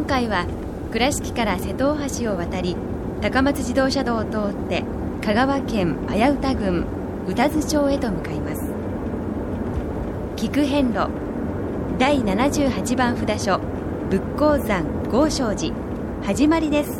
今回は倉敷から瀬戸大橋を渡り高松自動車道を通って香川県綾歌郡宇多津町へと向かいます。菊遍路第78番札所仏光山豪昌寺始まりです。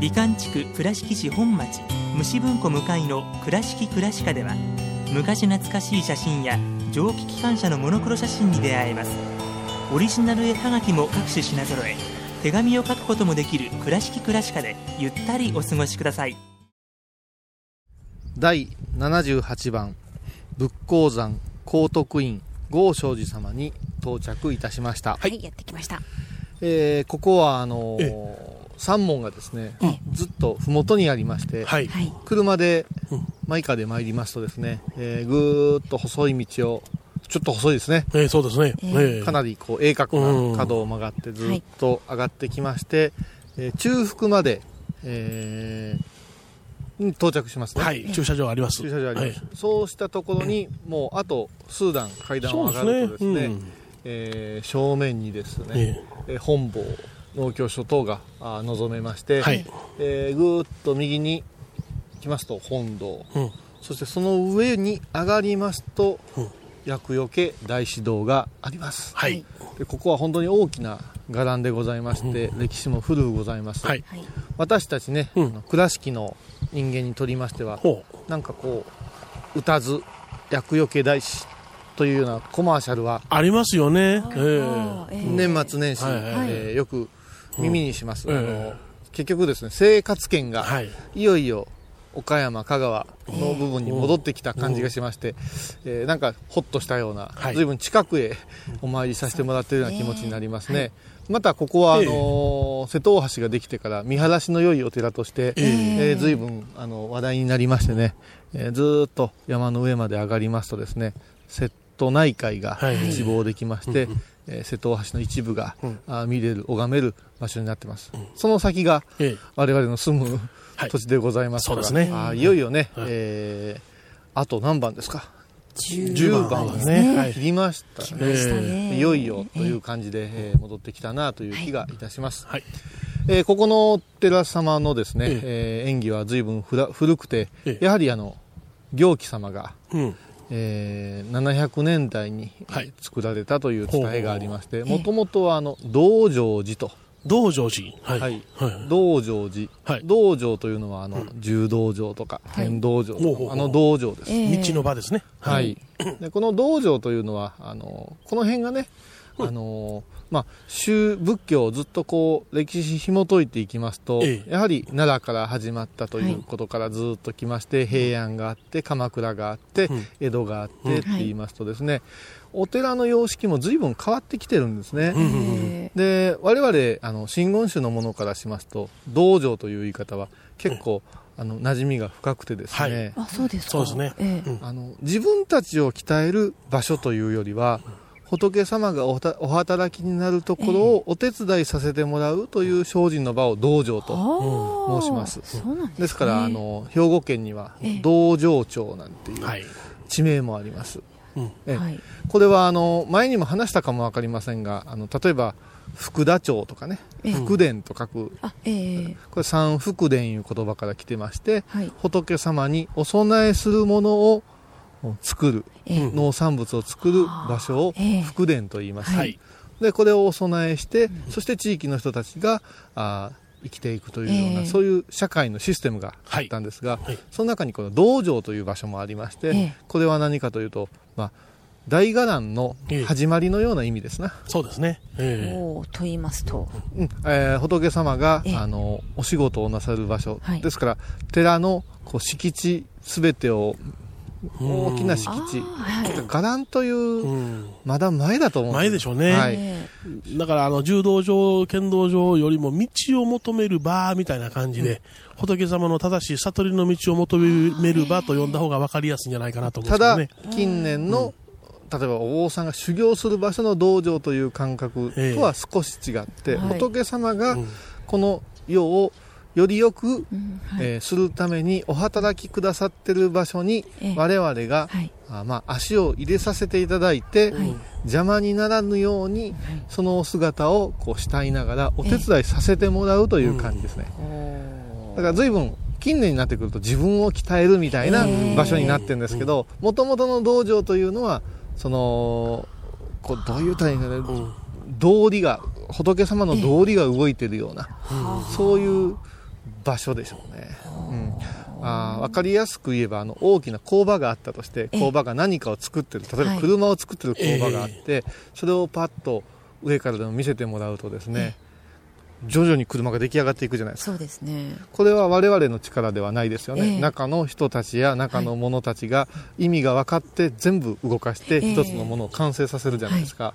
美観地区倉敷市本町虫文庫向かいの「倉敷倉歯科」では昔懐かしい写真や蒸気機関車のモノクロ写真に出会えます。オリジナル絵はがきも各種品揃え手紙を書くこともできる「倉敷倉歯科」でゆったりお過ごしください。第78番仏光山高徳院豪昌寺様に到着いたしました、はい、やってきました。えーここはあのー山門がですねええ。ずっと麓にありまして、はい。はい。車でうん。マイカで参りますとですね、えーぐーっと細い道をちょっと細いですね。えーそうですね。ええ。ーかなりこう鋭角な角を曲がってずっと上がってきまして、えー中腹まで、えーに到着しますね、はい。駐車場あります。駐車場あります、はい。そうしたところにもうあと数段階段を上がるとですねうん。えー正面にですね、ええ。ー本坊農協所等が望めまして、はい。えーぐーっと右に来ますと本堂、うん。そしてその上に上がりますと、うん厄除け大師堂があります。はい。でここは本当に大きな伽藍でございまして、歴史も古くございます、はい。はい。私たちね、うん。倉敷の人間にとりましてはほう。なんかこう歌ず厄除け大師というようなコマーシャルはありますよね。えー年末年始、はいはいえーよく耳にします、うんあのえ結局ですね生活圏が、はい。いよいよ岡山香川の部分に戻ってきた感じがしまして、えーなんかほっとしたような、はい。随分近くへお参りさせてもらっているような気持ちになりますね、またここはあのええー瀬戸大橋ができてから見晴らしの良いお寺として、ええ。えー随分あの話題になりましてね、えーずーっと山の上まで上がりますとですね瀬戸内海がはい。一望できまして、うんうん。えー瀬戸大橋の一部が、うん。見れる拝める場所になってます、その先がええ。我々の住むはい。土地でございますから、ね。あーいよいよね、はい。えーあと何番ですか？10 10番ですね、はい。切りました来ねましたね。いよいよという感じで、えー戻ってきたなという気がいたします、はい。えーここのお寺様のですね、ええ。ー演技は随分古くて、ええ。やはりあの行基様が、うん。えー700年代にはい。作られたという伝えがありましてもともとはあの道成寺と道成寺。はい。はい。はい。道成寺、はい。道場というのはあの、柔道場とか剣道場とか、あの道場です、ええ。道の場ですね。はい、でこの道場というのはあのこの辺がねあのーまあ、宗仏教をずっとこう歴史紐解いていきますと、ええ。やはり奈良から始まったということからずっと来まして、平安があって鎌倉があって、うん。江戸があってうん。って言いますとですね、お寺の様式も随分変わってきてるんですね。で我々あの真言宗のものからしますと道場という言い方は結構、あの馴染みが深くてですね、はい。あそうですか。そうですね。あの自分たちを鍛える場所というよりは仏様がおたお働きになるところをお手伝いさせてもらうという精進の場を道場と申します。そうなんですね。ですからあの兵庫県にはええ道場町なんていうはい。地名もあります、うん。ええ。はい。これはあの前にも話したかも分かりませんがあの例えば福田町とかねええ。福田と書く。あええ。これ三福田いう言葉から来てましてはい。仏様にお供えするものを作るええ。農産物を作る場所をええ。福田と言います、はい。でこれをお供えして、そして地域の人たちがあー生きていくというような、ええ。そういう社会のシステムがあったんですが、はい。その中にこの道場という場所もありまして、ええ。これは何かというと、まあ、大伽藍のええ。始まりのような意味ですな、そうですね。ええ。おーと言いますと。うん。えー仏様が、ええ。あのお仕事をなさる場所、はい。ですから寺のこう敷地すべてを大きな敷地、はい伽藍という、うん。まだ前だと思うん前でしょうね。はい。えだから、あの、柔道場、剣道場よりも道を求める場みたいな感じで、仏様の正しい悟りの道を求める場と呼んだ方が分かりやすいんじゃないかなと思うんただですけどね。近年の、例えばお坊さんが修行する場所の道場という感覚とは少し違って、はい仏様がうんこの世をよりよく、うんはい。えーするためにお働きくださってる場所にええ。我々が、はい。あまあ、足を入れさせていただいて、はい。邪魔にならぬようにそのお姿をこう慕いながらお手伝いさせてもらうという感じですね、だから随分近年になってくると自分を鍛えるみたいなええ。場所になってるんですけどもともとの道場というのはそのこうどういうたらいいんだろううん道理が仏様の道理が動いてるような、そういう場所でしょうね。うん。あー分かりやすく言えばあの大きな工場があったとして工場が何かを作ってる例えばはい。車を作ってる工場があって、それをパッと上からでも見せてもらうとですね徐々に車が出来上がっていくじゃないですか。そうですね。これは我々の力ではないですよね、ええ。中の人たちや中の者たちが意味が分かって全部動かしてええ。一つのものを完成させるじゃないですか、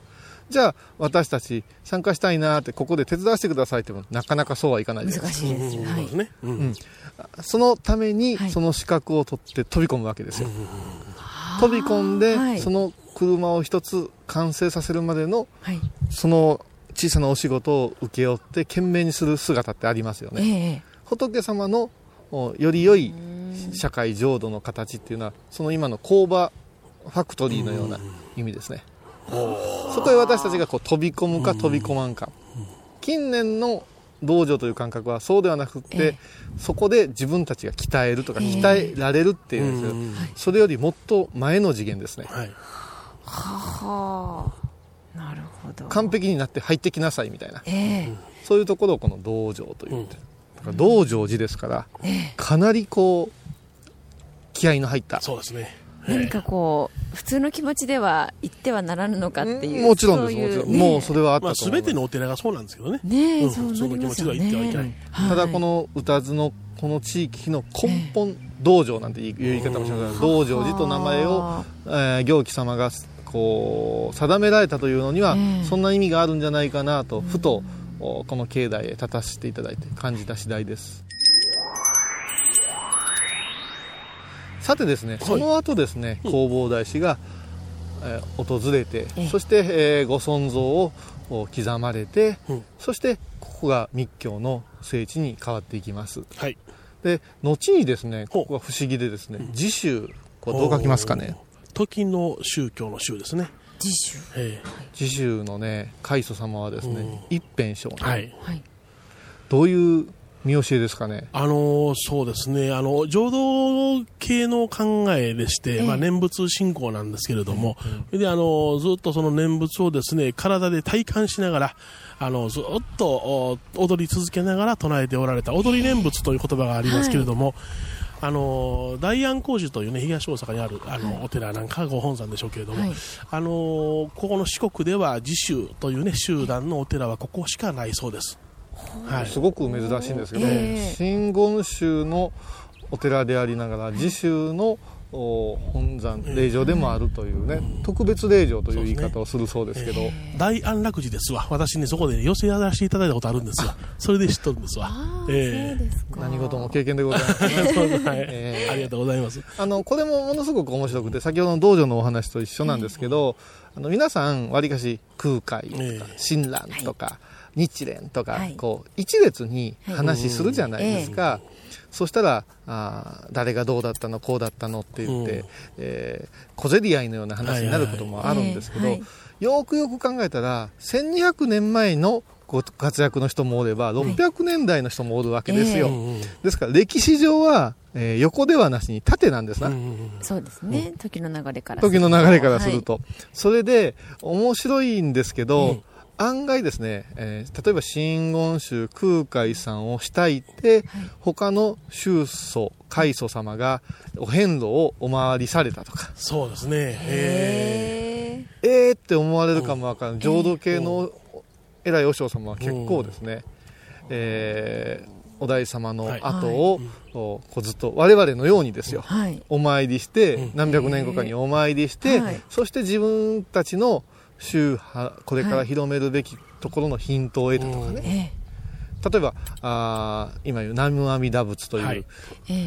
じゃあ私たち参加したいなってここで手伝わせてくださいってもなかなかそうはいかないです。か難しいですはうんうん。そのためにはい。その資格を取って飛び込むわけですよ、飛び込んで、はい。その車を一つ完成させるまでのはい。その小さなお仕事を請け負って懸命にする姿ってありますよね、ええ仏様のおより良い社会浄土の形っていうのはその今の工場ファクトリーのような意味ですねそこへ私たちがこう飛び込むか飛び込まんか。近年の道場という感覚はそうではなくって、ええ。そこで自分たちが鍛えるとかええ。鍛えられるっていうんですよ、うん。それよりもっと前の次元ですね。はい。はあ。なるほど。完璧になって入ってきなさいみたいな。ええ。そういうところをこの道場と言って、だから道場寺ですからええ。かなりこう気合いの入ったそうですね。何かこう普通の気持ちでは言ってはならぬのかっていうもちろんです。そういうもちろん、ね。もうそれはあったまあ、と思います。すべてのお寺がそうなんですけどね。ねえ、うん。そうなりますよねその気持ちでは言ってはいけない。はただこの歌津のこの地域の根本道場なんていう言い方もしますが道場寺と名前を、えー行基様がこう定められたというのには、ええ。そんな意味があるんじゃないかなとふとおこの境内へ立たせていただいて感じた次第ですさてですねその後ですね弘法大師が、えー訪れて、ええ。そして、えーご尊像をお刻まれて、うん。そしてここが密教の聖地に変わっていきます。はい。で後にですねここが不思議でですね自宗これどう書きますかね？時の宗教の宗ですね。自主え自宗のね開祖様はですね、一辺上えはい。はい。どういう見教えですかね？あのそうですね、あの浄土系の考えでして、まあ、念仏信仰なんですけれども、であのずっとその念仏をですね体で体感しながら、あのずっとお踊り続けながら唱えておられた、踊り念仏という言葉がありますけれども、あの大安光寺というね東大阪にあるあの、お寺なんかがご本山でしょうけれども、はい。あのここの四国では自宗というね集団のお寺はここしかないそうです。はい。すごく珍しいんですけど、ええ。真言宗のお寺でありながら、自宗のお本山、霊場でもあるというね、特別霊場という言い方をするそうですけど、大安楽寺ですわ。私ね、そこで、ね、寄せやらせていただいたことあるんですよ。それで知っとるんですわ。ええ。何事も経験でございます。はいええ。ありがとうございます。あの、これもものすごく面白くて、先ほどの道場のお話と一緒なんですけど、あの、皆さん、わりかし空海とかええ、親鸞とか、日蓮とか、はい。こう、一列に話するじゃないですか。そしたら、あー誰がどうだったの、こうだったのって言って、うん。えー小競り合いのような話になることもあるんですけど、はいはいよくよく考えたら、1200年前のご活躍の人もおれば、600年代の人もおるわけですよ。うんうんですから、歴史上は、えー横ではなしに縦なんですな。うんうんそうですね、時の流れから時の流れからすると、それで面白いんですけど、うん案外ですね、えー例えば真言宗空海さんを慕いて、他の宗祖開祖様がお遍路をお回りされたとか。そうですね。えへええーって思われるかもわからない、浄土系の偉い和尚様は結構ですね、えーお大様の後を、こうずっと我々のようにですよ、はい。お参りして、うん。何百年後かにお参りして、はい。そして自分たちの宗派これから広めるべきところのヒントを得たとかね、え例えばあー今言う南無阿弥陀仏という、はい。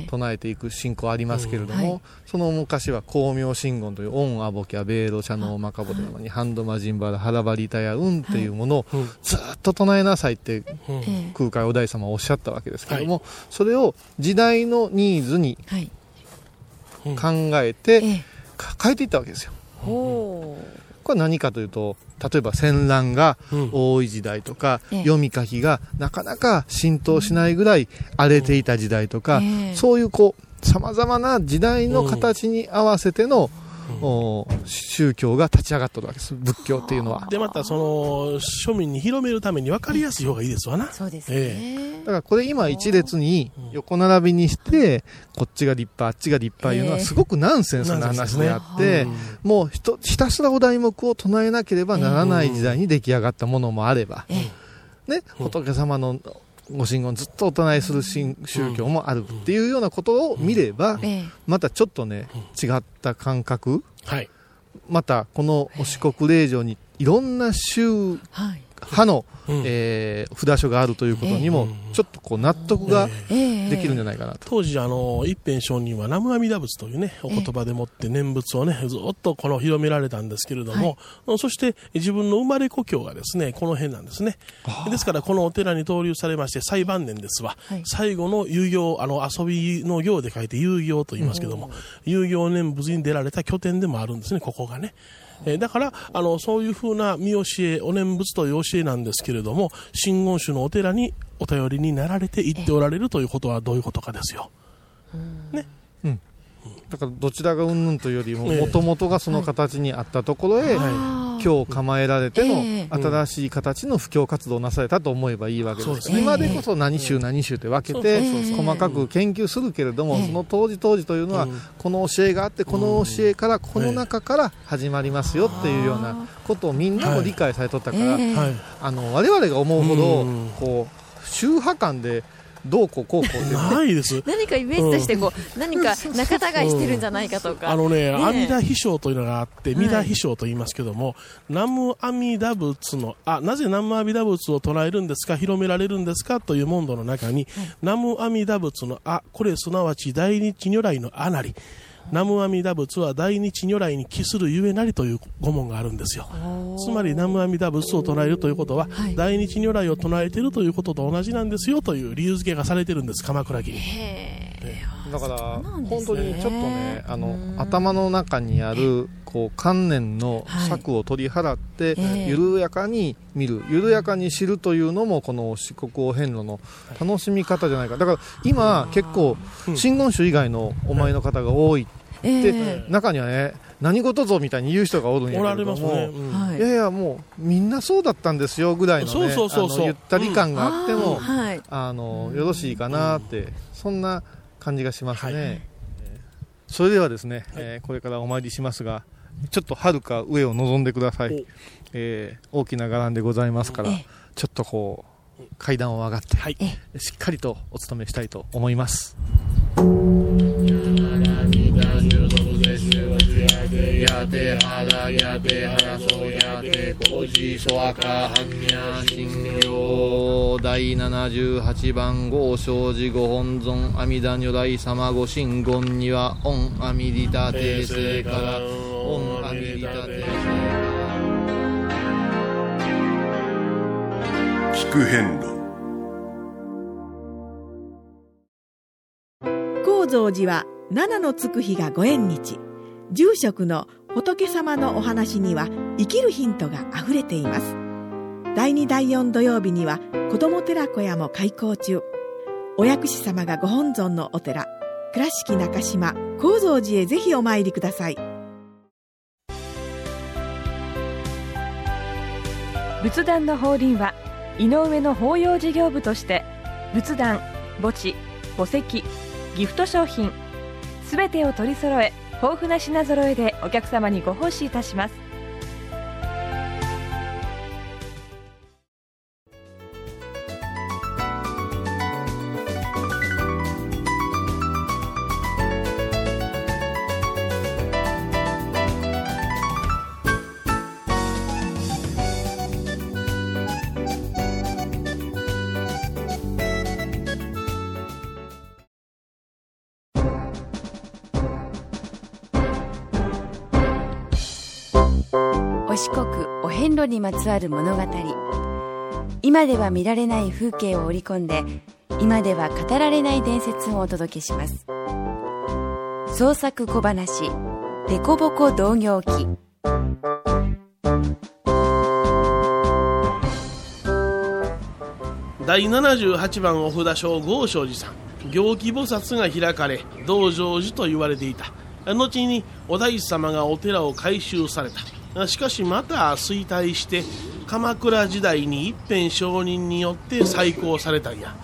唱えていく信仰ありますけれども、はい。その昔は光明真言というオンアボキャベーロ茶のマカボにハンドマジンバラハラバリタヤウンっていうものをうんずっと唱えなさいって空海お大様はおっしゃったわけですけれども、それを時代のニーズにはい。うん考えて、変えていったわけですよ。ほこれは何かというと例えば戦乱がうん。多い時代とか、ええ。読み書きがなかなか浸透しないぐらい荒れていた時代とか、ええ。そういうこうさまざまな時代の形に合わせての、お宗教が立ち上がったわけです。仏教っていうのは。で、また、その、庶民に広めるために分かりやすい方がいいですわな。うそうですえねだからこれ今一列に横並びにして、こっちが立派、あっちが立派いうのはええ。すごくナンセンスな話であって、もうひとひたすらお題目を唱えなければならない時代に出来上がったものもあれば、えね、仏様のご神言ずっとお唱えする神宗教もあるっていうようなことを見れば、ええ。またちょっとね、違った感覚、はい。またこのお四国霊場にいろんな宗はい派の、うんえー札所があるということにもえ、ちょっとこう納得がええできるんじゃないかなと。当時、あの、一辺上人は南無阿弥陀仏というね、お言葉でもって念仏をね、ずっとこの広められたんですけれども、そして自分の生まれ故郷がですね、この辺なんですね。ですから、このお寺に登竜されまして、最晩年ですわ。はい最後の遊行、あの、遊びの行で書いて遊行と言いますけども、遊行念仏に出られた拠点でもあるんですね、ここがね。えーだから、あの、そういうふうな見教え、お念仏という教えなんですけれども、真言宗のお寺にお頼りになられて行っておられるということはどういうことかですよ。だからどちらがうんぬんというよりも、ええもともとがその形にあったところへ、は今日構えられてええ。の新しい形の布教活動をなされたと思えばいいわけです。ね。今でこそ何宗何宗って分けて細かく研究するけれども、ええ。その当時当時というのはうん。この教えがあってこの教えからこの中から始まりますよっていうようなことをみんなも理解されとったから。あの我々が思うほどうん。こう宗派間でどうこうこうこうないです。何かイメージとしてこう、何か仲違いしてるんじゃないかとか。あのね、ね阿弥陀秘書というのがあって、はい弥陀秘書と言いますけども、南無阿弥陀仏の、あ、なぜ南無阿弥陀仏を唱えるんですか、広められるんですかという問答の中に、南無阿弥陀仏のあ、これすなわち大日如来のあなり、南無阿弥陀仏は大日如来に帰するゆえなりという語問があるんですよ。つまり南無阿弥陀仏を唱えるということは、はい大日如来を唱えているということと同じなんですよという理由付けがされてるんです、鎌倉家に。へだから本当にちょっとねあの頭の中にあるこう観念の尺を取り払って、ええ。緩やかに見る緩やかに知るというのもこの四国お遍路の楽しみ方じゃないか。だから今結構真言宗以外のお参りの方が多いえで、え中にはね何事ぞみたいに言う人がおるんやけれども、れますね。うんはい。いやいやもうみんなそうだったんですよぐらいのねそうそうそうそう。あのゆったり感があっても、あーはい。あのよろしいかなって、そんな感じがしますね、はい。えーそれではですね、えーこれからお参りしますがちょっとはるか上を望んでください。お、えー大きな伽藍でございますから、ええ。ちょっとこう階段を上がって、はい。しっかりとお勤めしたいと思いますてやてはらやてはらそうやてこじそわかはんにゃしんよ第78番豪正寺ご本尊阿弥陀如来様ご神言には御阿弥利他帝聖から御阿弥利他帝聖聞く遍路高蔵寺は七のつく日がご縁日。住職の仏様のお話には生きるヒントがあふれています。第2第4土曜日には子ども寺小屋も開校中。お薬師様がご本尊のお寺倉敷中島・高蔵寺へぜひお参りください。仏壇の法輪は井上の法要事業部として仏壇墓地墓石ギフト商品すべてを取り揃え豊富な品揃えでお客様にご奉仕いたします。まつわる物語。今では見られない風景を織り込んで今では語られない伝説をお届けします。創作小話「デコボコ同業記」第78番お札所豪昌寺さん。行基菩薩が開かれ道成寺と言われていた。後にお大師様がお寺を改修された。しかしまた衰退して鎌倉時代に一辺上人によって再興されたんや。ん？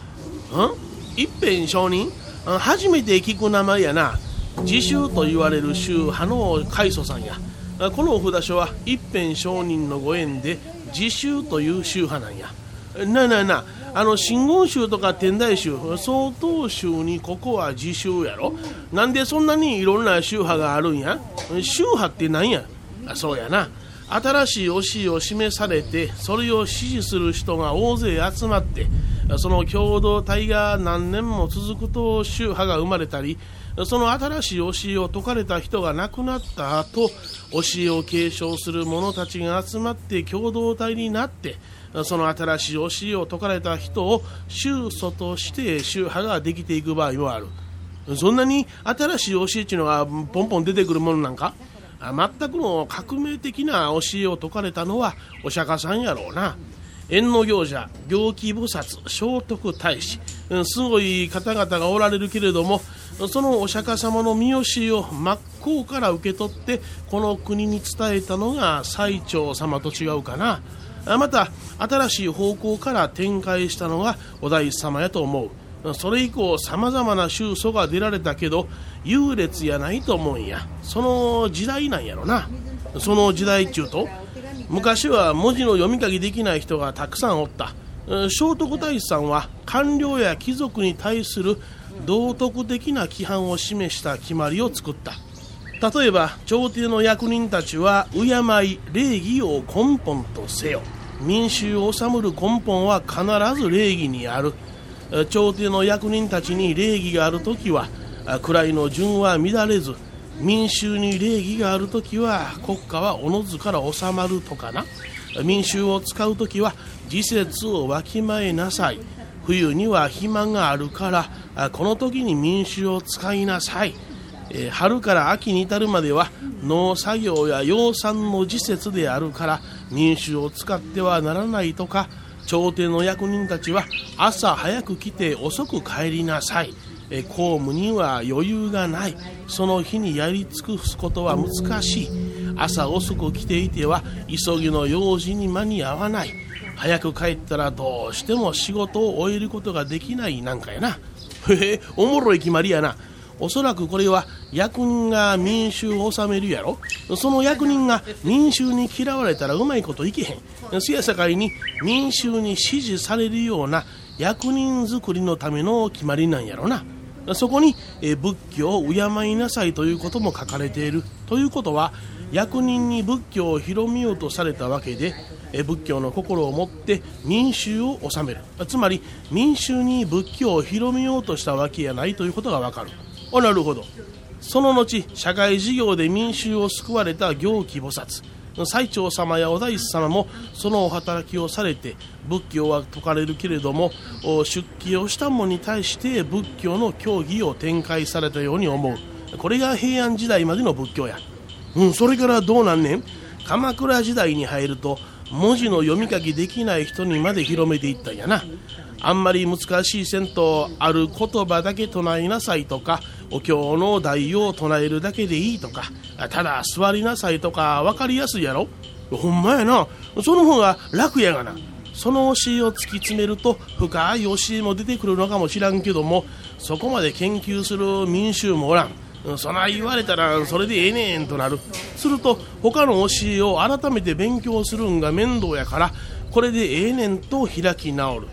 一辺上人？初めて聞く名前やな。自宗と言われる宗派の開祖さんや。このお札所は一辺上人のご縁で自宗という宗派なんや。なあなあなあの真言宗とか天台宗曹洞宗にここは自宗やろ。なんでそんなにいろんな宗派があるんや？宗派って何や？そうやな。新しい教えを示されてそれを支持する人が大勢集まってその共同体が何年も続くと宗派が生まれたりその新しい教えを説かれた人が亡くなった後教えを継承する者たちが集まって共同体になってその新しい教えを説かれた人を宗祖として宗派ができていく場合もある。そんなに新しい教えっていうのがポンポン出てくるものなんか？全くの革命的な教えを説かれたのはお釈迦さんやろうな。縁の行者行基菩薩聖徳太子。すごい方々がおられるけれどもそのお釈迦様の見教えを真っ向から受け取ってこの国に伝えたのが最澄様と違うかな。また新しい方向から展開したのがお大師様やと思う。それ以降さまざまな宗祖が出られたけど優劣やないと思うんや。その時代なんやろな。その時代中と昔は文字の読み書きできない人がたくさんおった。聖徳太子さんは官僚や貴族に対する道徳的な規範を示した決まりを作った。例えば朝廷の役人たちは敬い礼儀を根本とせよ。民衆を治むる根本は必ず礼儀にある。朝廷の役人たちに礼儀がある時は位の順は乱れず民衆に礼儀がある時は国家はおのずから治まるとかな。民衆を使う時は時節をわきまえなさい。冬には暇があるからこの時に民衆を使いなさい、春から秋に至るまでは農作業や養蚕の時節であるから民衆を使ってはならないとか朝廷の役人たちは朝早く来て遅く帰りなさい。え公務には余裕がない。その日にやり尽くすことは難しい。朝遅く来ていては急ぎの用事に間に合わない。早く帰ったらどうしても仕事を終えることができないなんかやな。へえおもろい決まりやな。おそらくこれは役人が民衆を治めるやろ？その役人が民衆に嫌われたらうまいこといけへん。せやさかいに民衆に支持されるような役人作りのための決まりなんやろな。そこに、仏教を敬いなさいということも書かれている。ということは役人に仏教を広めようとされたわけで仏教の心を持って民衆を治める。つまり民衆に仏教を広めようとしたわけやないということがわかる。あなるほど。その後社会事業で民衆を救われた行基菩薩。最澄様やお大師様もそのお働きをされて仏教は説かれるけれども出家をした者に対して仏教の教義を展開されたように思う。これが平安時代までの仏教や。うんそれからどうなんねん。鎌倉時代に入ると文字の読み書きできない人にまで広めていったんやな。あんまり難しいせんとある言葉だけ唱えなさいとかお経の題を唱えるだけでいいとかただ座りなさいとか分かりやすいやろ。ほんまやな。その方が楽やがな。その教えを突き詰めると深い教えも出てくるのかもしらんけどもそこまで研究する民衆もおらん。そな言われたらそれでええねんとなる。すると他の教えを改めて勉強するんが面倒やからこれでええねんと開き直る。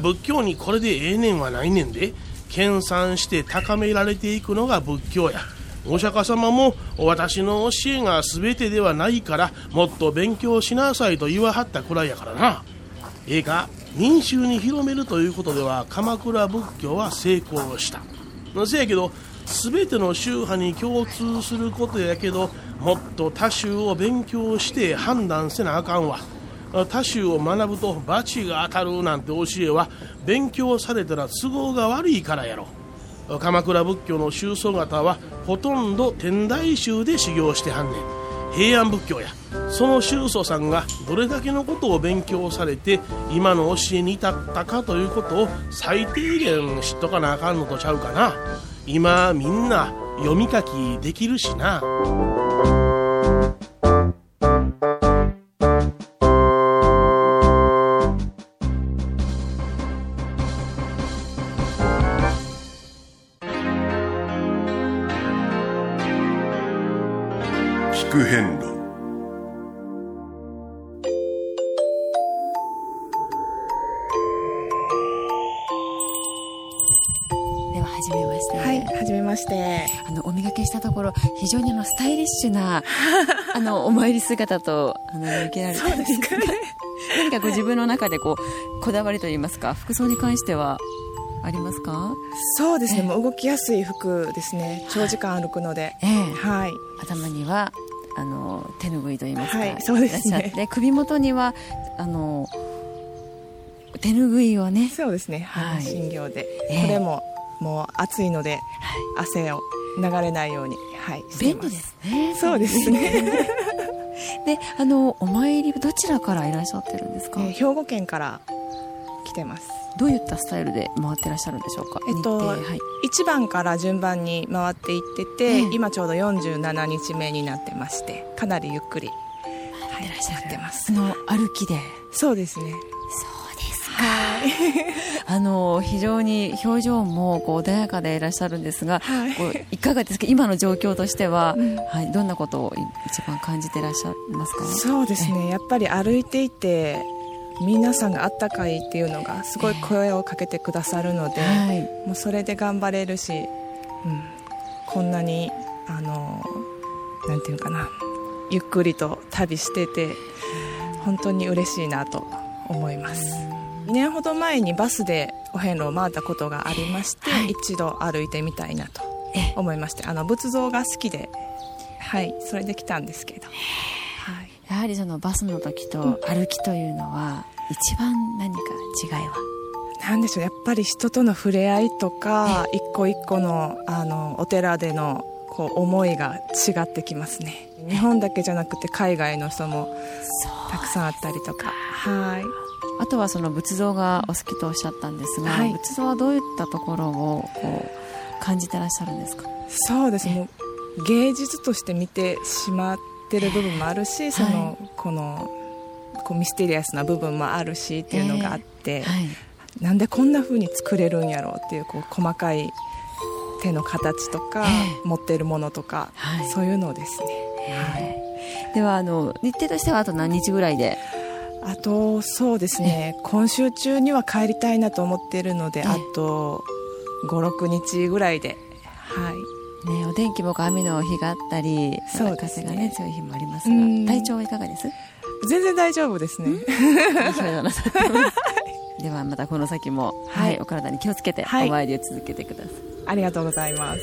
仏教にこれでええねんはないねんで。研鑽して高められていくのが仏教や。お釈迦様も私の教えが全てではないからもっと勉強しなさいと言わはったくらいやからな。ええか民衆に広めるということでは鎌倉仏教は成功した。せやけど全ての宗派に共通することやけどもっと他宗を勉強して判断せなあかんわ。他宗を学ぶと罰が当たるなんて教えは勉強されたら都合が悪いからやろ。鎌倉仏教の宗祖方はほとんど天台宗で修行してはんねん。平安仏教や。その宗祖さんがどれだけのことを勉強されて今の教えに至ったかということを最低限知っとかなあかんのとちゃうかな。今みんな読み書きできるしな。聞く変路。のお磨きしたところ非常にあのスタイリッシュな あのお参り姿とあの受けられてそうですかね。何かご自分の中でこうこだわりといいますか服装に関してはありますか？そうですね、ええもう動きやすい服ですね。長時間歩くので。ええはい。頭にはあの手ぬぐいといいますか、はいそうですねいらっしゃって首元にはあの手ぬぐいをねそうですね。はいはい。診療で、ええこれももう暑いので、汗を流れないように、はい。便利ですね。そうですね。であのお参りどちらからいらっしゃってるんですか、えー兵庫県から来てます。どういったスタイルで回ってらっしゃるんでしょうか？えっとはい、1番から順番に回っていってて、ええ。今ちょうど47日目になってましてかなりゆっくり、はい、いらっしゃってます。あの歩きで。そうですね。そうですか。あの非常に表情もこう穏やかでいらっしゃるんですが、はいこういかがですか？今の状況としては、うんはいどんなことを一番感じていらっしゃいますか？そうですねやっぱり歩いていて皆さんがあったかいっていうのがすごい声をかけてくださるので、はい。もうそれで頑張れるし、うん、こんなにあのなんていうかなゆっくりと旅してて本当に嬉しいなと思います2年ほど前にバスでお遍路を回ったことがありまして、はい。一度歩いてみたいなとえ思いましてあの仏像が好きではいそれで来たんですけど、はい、やはりそのバスの時と歩きというのは、一番何か違いは？なんでしょうやっぱり人との触れ合いとか一個一個のあのお寺でのこう思いが違ってきますね。日本だけじゃなくて海外の人もたくさんあったりとか。はいあとはその仏像がお好きとおっしゃったんですが、はい、仏像はどういったところをこう感じてらっしゃるんですか？そうですね。芸術として見てしまってる部分もあるし、その、はい、このこうミステリアスな部分もあるしっていうのがあって、はい、なんでこんなふうに作れるんやろうっていうこう細かい手の形とか、持ってるものとか、はい、そういうのですね、はい、ではあの日程としてはあと何日ぐらいであとそうですね。今週中には帰りたいなと思っているのであと56日ぐらいで。はい。ね、お天気も雨の日があったり、そう風がね強い日もありますが、体調はいかがです？全然大丈夫ですね。ではまたこの先も、はい、お体に気をつけてお参りを続けてください。ありがとうございます。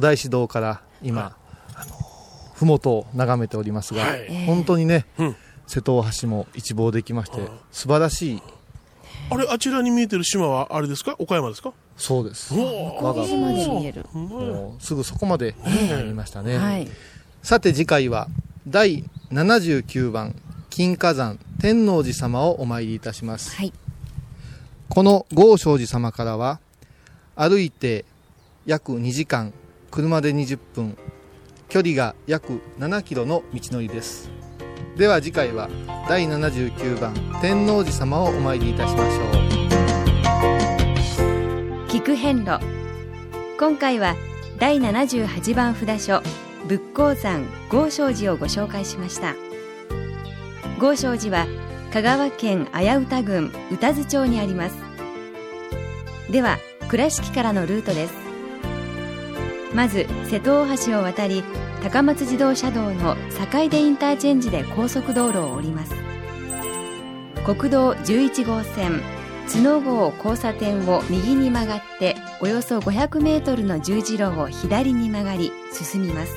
お大師堂から今、はい、あの麓を眺めておりますが、はい、本当にね、うん、瀬戸大橋も一望できまして、素晴らしい。あれあちらに見えてる島はあれですか？岡山ですか？そうです。我が島で見える。もうすぐそこまで見ましたね、はい、さて次回は第79番金華山天王寺様をお参りいたします、はい、この豪昌寺様からは歩いて約2時間車で20分。距離が約7キロの道のりです。では次回は第79番天王寺様をお参りいたしましょう。聞く遍路。今回は第78番札所仏光山豪昌寺をご紹介しました。豪昌寺は香川県綾歌郡宇多津町にあります。では倉敷からのルートです。まず瀬戸大橋を渡り高松自動車道の坂出インターチェンジで高速道路を降ります。国道11号線角郷交差点を右に曲がっておよそ500メートルの十字路を左に曲がり進みます。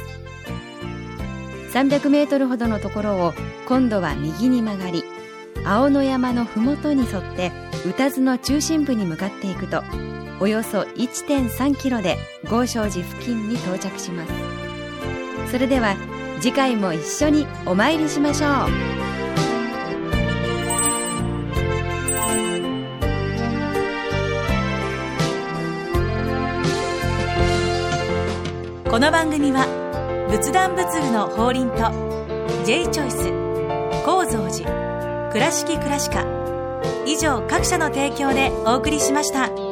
300メートルほどのところを今度は右に曲がり青野山の麓に沿って宇多津の中心部に向かっていくとおよそ1.3キロで豪昌寺付近に到着しますそれでは次回も一緒にお参りしましょうこの番組は仏壇仏具の法輪と J チョイス構造寺倉敷倉歯科以上各社の提供でお送りしました。